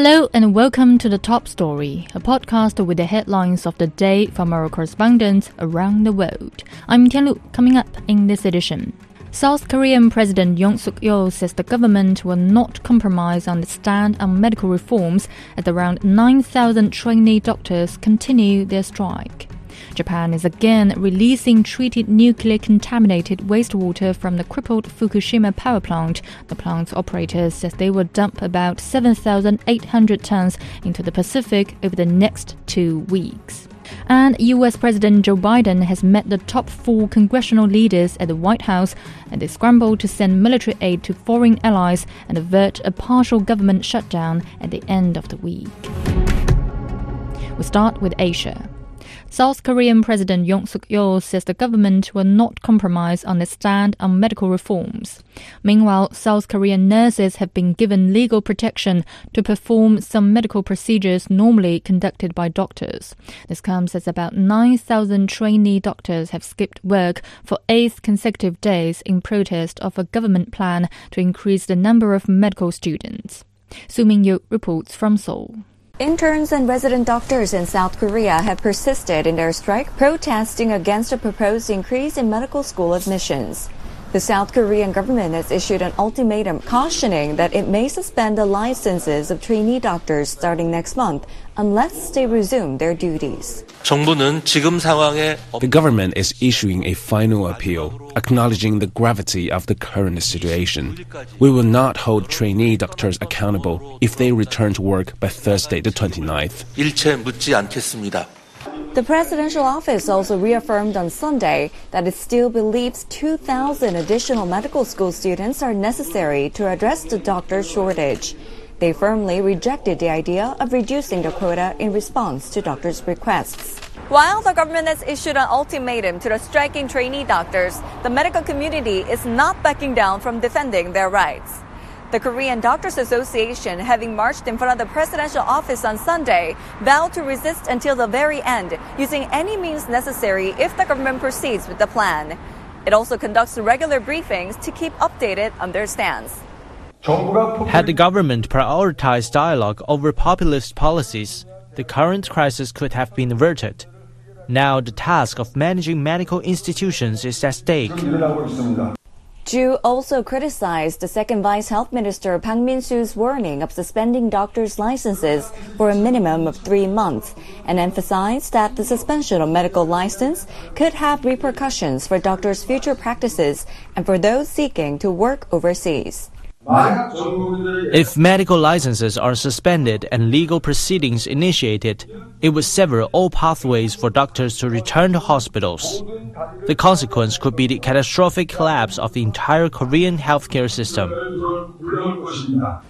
Hello and welcome to the Top Story, a podcast with the headlines of the day from our correspondents around the world. I'm Tianlu, coming up in this edition. South Korean President Yoon Suk Yeol says the government will not compromise on its stand on medical reforms as around 9,000 trainee doctors continue their strike. Japan is again releasing treated nuclear contaminated wastewater from the crippled Fukushima power plant. The plant's operators says they will dump about 7,800 tons into the Pacific over the next two weeks. And US President Joe Biden has met the top four congressional leaders at the White House and they scrambled to send military aid to foreign allies and avert a partial government shutdown at the end of the week. We start with Asia. South Korean President Yoon Suk Yeol says the government will not compromise on its stand on medical reforms. Meanwhile, South Korean nurses have been given legal protection to perform some medical procedures normally conducted by doctors. This comes as about 9,000 trainee doctors have skipped work for eight consecutive days in protest of a government plan to increase the number of medical students. Su Mingyu reports from Seoul. Interns and resident doctors in South Korea have persisted in their strike, protesting against a proposed increase in medical school admissions. The South Korean government has issued an ultimatum cautioning that it may suspend the licenses of trainee doctors starting next month unless they resume their duties. The government is issuing a final appeal, acknowledging the gravity of the current situation. We will not hold trainee doctors accountable if they return to work by Thursday the 29th. The presidential office also reaffirmed on Sunday that it still believes 2,000 additional medical school students are necessary to address the doctor shortage. They firmly rejected the idea of reducing the quota in response to doctors' requests. While the government has issued an ultimatum to the striking trainee doctors, the medical community is not backing down from defending their rights. The Korean Doctors Association, having marched in front of the presidential office on Sunday, vowed to resist until the very end, using any means necessary if the government proceeds with the plan. It also conducts regular briefings to keep updated on their stance. Had the government prioritized dialogue over populist policies, the current crisis could have been averted. Now the task of managing medical institutions is at stake. Ju also criticized the second vice health minister Park Min-soo's warning of suspending doctors' licenses for a minimum of three months and emphasized that the suspension of medical license could have repercussions for doctors' future practices and for those seeking to work overseas. If medical licenses are suspended and legal proceedings initiated, it would sever all pathways for doctors to return to hospitals. The consequence could be the catastrophic collapse of the entire Korean healthcare system.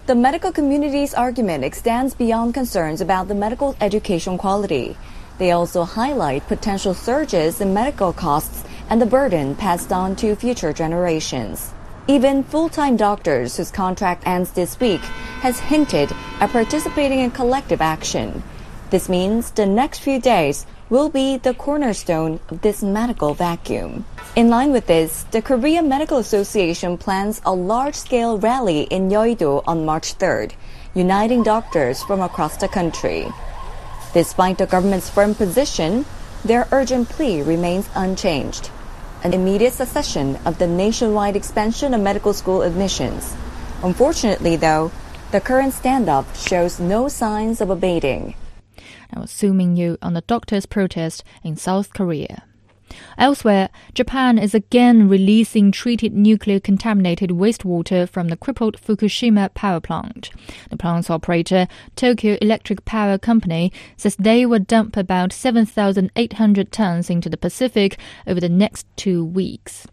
The medical community's argument extends beyond concerns about the medical education quality. They also highlight potential surges in medical costs and the burden passed on to future generations. Even full-time doctors whose contract ends this week has hinted at participating in collective action. This means the next few days will be the cornerstone of this medical vacuum. In line with this, the Korea Medical Association plans a large-scale rally in Yeouido on March 3rd, uniting doctors from across the country. Despite the government's firm position, their urgent plea remains unchanged an immediate cessation of the nationwide expansion of medical school admissions. Unfortunately, though, the current standoff shows no signs of abating. I Now, Su Mingyu on the doctors' protest in South Korea. Elsewhere, Japan is again releasing treated nuclear contaminated wastewater from the crippled Fukushima power plant. The plant's operator, Tokyo Electric Power Company, says they will dump about 7,800 tons into the Pacific over the next two weeks.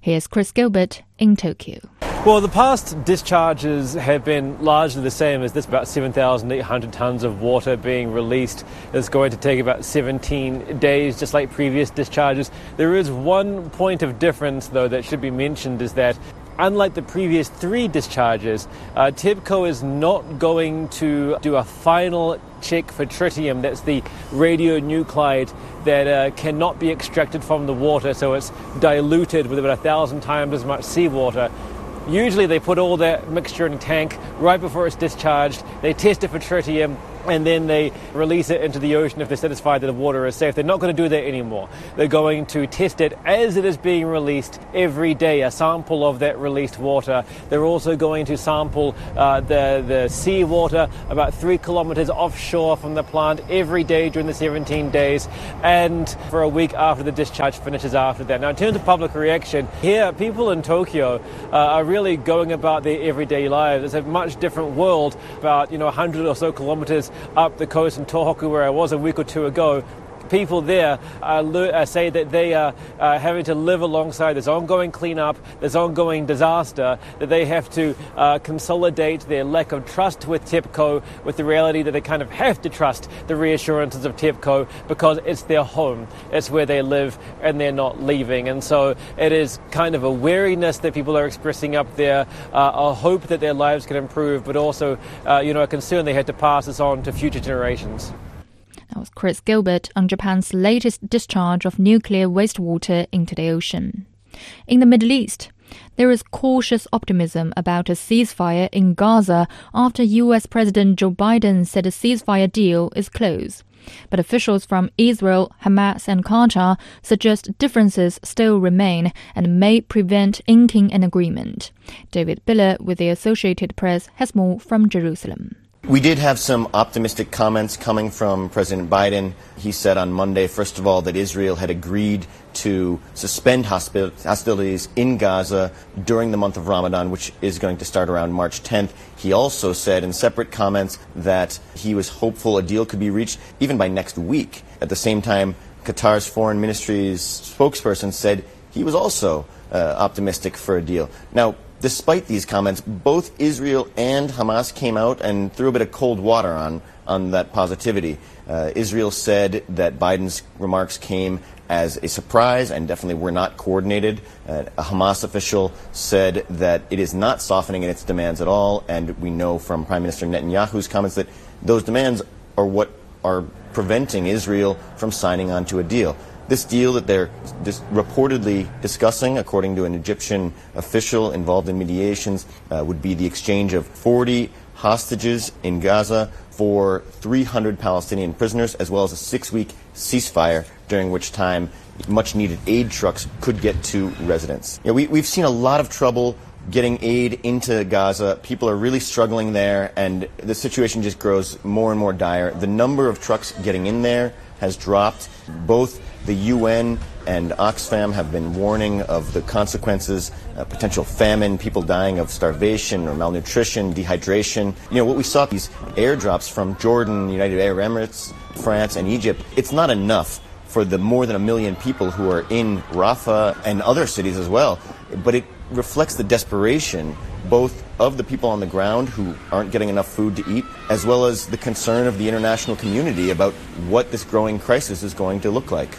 Here's Chris Gilbert in Tokyo. Well, the past discharges have been largely the same as this about 7,800 tonnes of water being released. It's going to take about 17 days, just like previous discharges. There is one point of difference, though, that should be mentioned is that unlike the previous three discharges, uh, TEPCO is not going to do a final check for tritium. That's the radionuclide that uh, cannot be extracted from the water, so it's diluted with about a thousand times as much seawater Usually they put all that mixture in a tank right before it's discharged. They test it for tritium and then they release it into the ocean if they're satisfied that the water is safe. They're not going to do that anymore. They're going to test it as it is being released every day, a sample of that released water. They're also going to sample uh, the, the sea water about three kilometers offshore from the plant every day during the 17 days and for a week after the discharge finishes after that. Now, in terms of public reaction, here people in Tokyo uh, are really going about their everyday lives. It's a much different world, about, you know, 100 or so kilometers up the coast in Tohoku, where I was a week or two ago, people there uh, say that they are uh, having to live alongside this ongoing cleanup, this ongoing disaster, that they have to uh, consolidate their lack of trust with TEPCO with the reality that they kind of have to trust the reassurances of TEPCO because it's their home, it's where they live, and they're not leaving. And so it is kind of a weariness that people are expressing up there, uh, a hope that their lives can improve, but also, uh, you know, a concern they had to pass this on to future generations. That was Chris Gilbert on Japan's latest discharge of nuclear wastewater into the ocean. In the Middle East, there is cautious optimism about a ceasefire in Gaza after US President Joe Biden said a ceasefire deal is close. But officials from Israel, Hamas, and Qatar suggest differences still remain and may prevent inking an agreement. David Biller with the Associated Press has more from Jerusalem. We did have some optimistic comments coming from President Biden. He said on Monday, first of all, that Israel had agreed to suspend hostilities in Gaza during the month of Ramadan, which is going to start around March 10th. He also said in separate comments that he was hopeful a deal could be reached even by next week. At the same time, Qatar's foreign ministry's spokesperson said he was also uh, optimistic for a deal. Now, despite these comments, both Israel and Hamas came out and threw a bit of cold water on, on that positivity. Uh, Israel said that Biden's remarks came as a surprise and definitely were not coordinated. Uh, a Hamas official said that it is not softening in its demands at all, and we know from Prime Minister Netanyahu's comments that those demands are what are preventing Israel from signing on to a deal. This deal that they're dis- reportedly discussing, according to an Egyptian official involved in mediations, uh, would be the exchange of 40 hostages in Gaza for 300 Palestinian prisoners, as well as a six week ceasefire, during which time much needed aid trucks could get to residents. You know, we, we've seen a lot of trouble getting aid into Gaza. People are really struggling there, and the situation just grows more and more dire. The number of trucks getting in there has dropped. Both the UN and Oxfam have been warning of the consequences, uh, potential famine, people dying of starvation or malnutrition, dehydration. You know, what we saw these airdrops from Jordan, United Arab Emirates, France, and Egypt, it's not enough for the more than a million people who are in Rafah and other cities as well. But it reflects the desperation both of the people on the ground who aren't getting enough food to eat, as well as the concern of the international community about what this growing crisis is going to look like.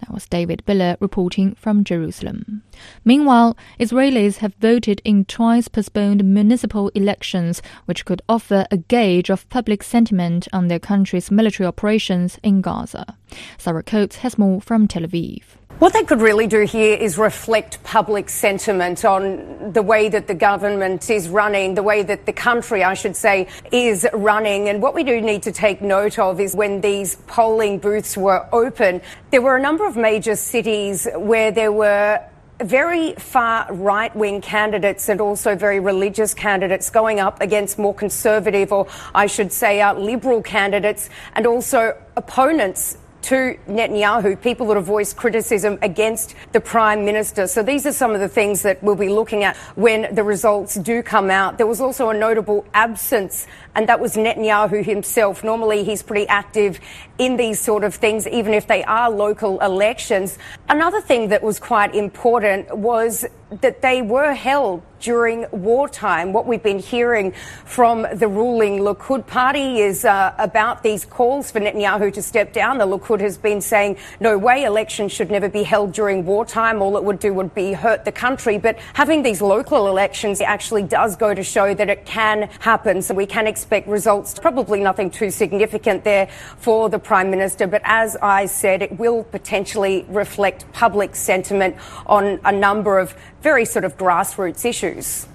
That was David Biller reporting from Jerusalem. Meanwhile, Israelis have voted in twice postponed municipal elections, which could offer a gauge of public sentiment on their country's military operations in Gaza. Sarah Coates has more from Tel Aviv. What they could really do here is reflect public sentiment on the way that the government is running, the way that the country, I should say, is running. And what we do need to take note of is when these polling booths were open, there were a number of major cities where there were very far right wing candidates and also very religious candidates going up against more conservative, or I should say, uh, liberal candidates, and also opponents to Netanyahu, people that have voiced criticism against the Prime Minister. So these are some of the things that we'll be looking at when the results do come out. There was also a notable absence, and that was Netanyahu himself. Normally, he's pretty active in these sort of things, even if they are local elections. Another thing that was quite important was that they were held during wartime. What we've been hearing from the ruling Likud party is uh, about these calls for Netanyahu to step down. The Likud has been saying, no way, elections should never be held during wartime. All it would do would be hurt the country. But having these local elections actually does go to show that it can happen. So we can expect results, probably nothing too significant there for the Prime Minister. But as I said, it will potentially reflect public sentiment on a number of very sort of grassroots issues.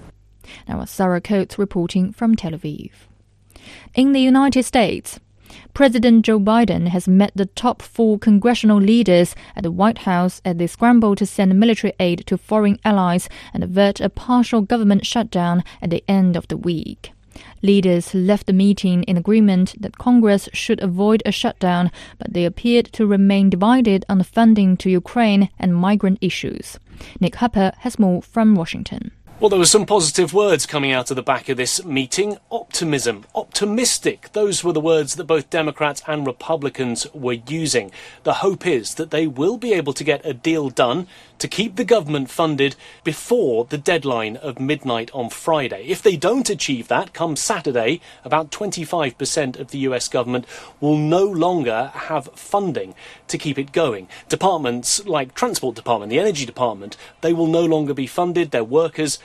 Now, Sarah Coates reporting from Tel Aviv. In the United States, President Joe Biden has met the top four congressional leaders at the White House as they scramble to send military aid to foreign allies and avert a partial government shutdown at the end of the week. Leaders left the meeting in agreement that Congress should avoid a shutdown, but they appeared to remain divided on the funding to Ukraine and migrant issues. Nick Harper has more from Washington. Well, there were some positive words coming out of the back of this meeting. Optimism, optimistic. Those were the words that both Democrats and Republicans were using. The hope is that they will be able to get a deal done to keep the government funded before the deadline of midnight on Friday. If they don't achieve that, come Saturday, about 25% of the US government will no longer have funding to keep it going. Departments like Transport Department, the Energy Department, they will no longer be funded. Their workers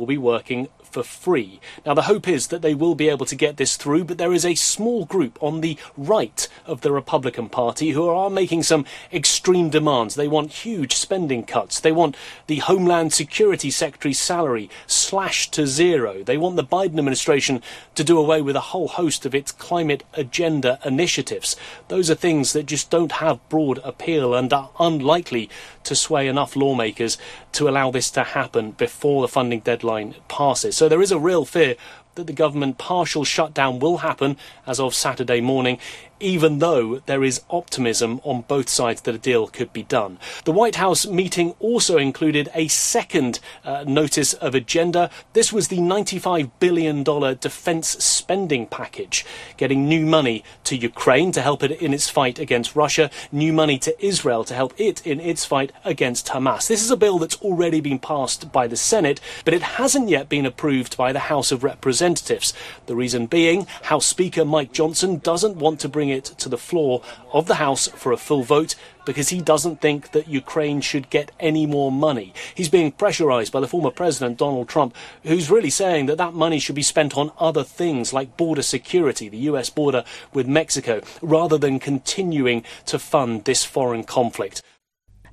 will be working for free. Now, the hope is that they will be able to get this through, but there is a small group on the right of the Republican Party who are making some extreme demands. They want huge spending cuts. They want the Homeland Security Secretary's salary slashed to zero. They want the Biden administration to do away with a whole host of its climate agenda initiatives. Those are things that just don't have broad appeal and are unlikely to sway enough lawmakers to allow this to happen before the funding deadline passes. So there is a real fear that the government partial shutdown will happen as of Saturday morning even though there is optimism on both sides that a deal could be done. The White House meeting also included a second uh, notice of agenda. This was the $95 billion defense spending package, getting new money to Ukraine to help it in its fight against Russia, new money to Israel to help it in its fight against Hamas. This is a bill that's already been passed by the Senate, but it hasn't yet been approved by the House of Representatives. The reason being, House Speaker Mike Johnson doesn't want to bring it to the floor of the House for a full vote because he doesn't think that Ukraine should get any more money. He's being pressurized by the former president, Donald Trump, who's really saying that that money should be spent on other things like border security, the US border with Mexico, rather than continuing to fund this foreign conflict.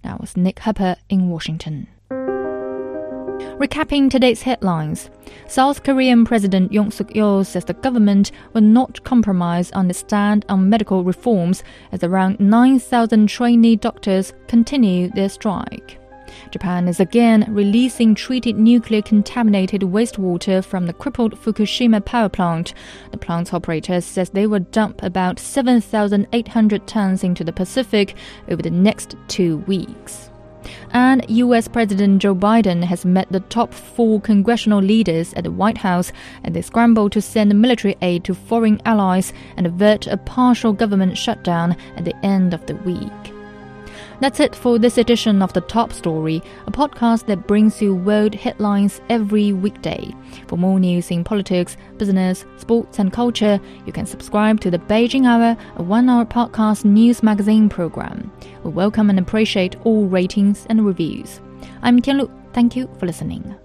That was Nick Harper in Washington. Recapping today's headlines South Korean President Yoon Suk Yeol says the government will not compromise on its stand on medical reforms as around 9,000 trainee doctors continue their strike. Japan is again releasing treated nuclear contaminated wastewater from the crippled Fukushima power plant. The plant's operator says they will dump about 7,800 tons into the Pacific over the next two weeks. And US President Joe Biden has met the top four congressional leaders at the White House as they scramble to send military aid to foreign allies and avert a partial government shutdown at the end of the week. That's it for this edition of The Top Story, a podcast that brings you world headlines every weekday. For more news in politics, business, sports, and culture, you can subscribe to the Beijing Hour, a one hour podcast news magazine program. We welcome and appreciate all ratings and reviews. I'm Tianlu. Thank you for listening.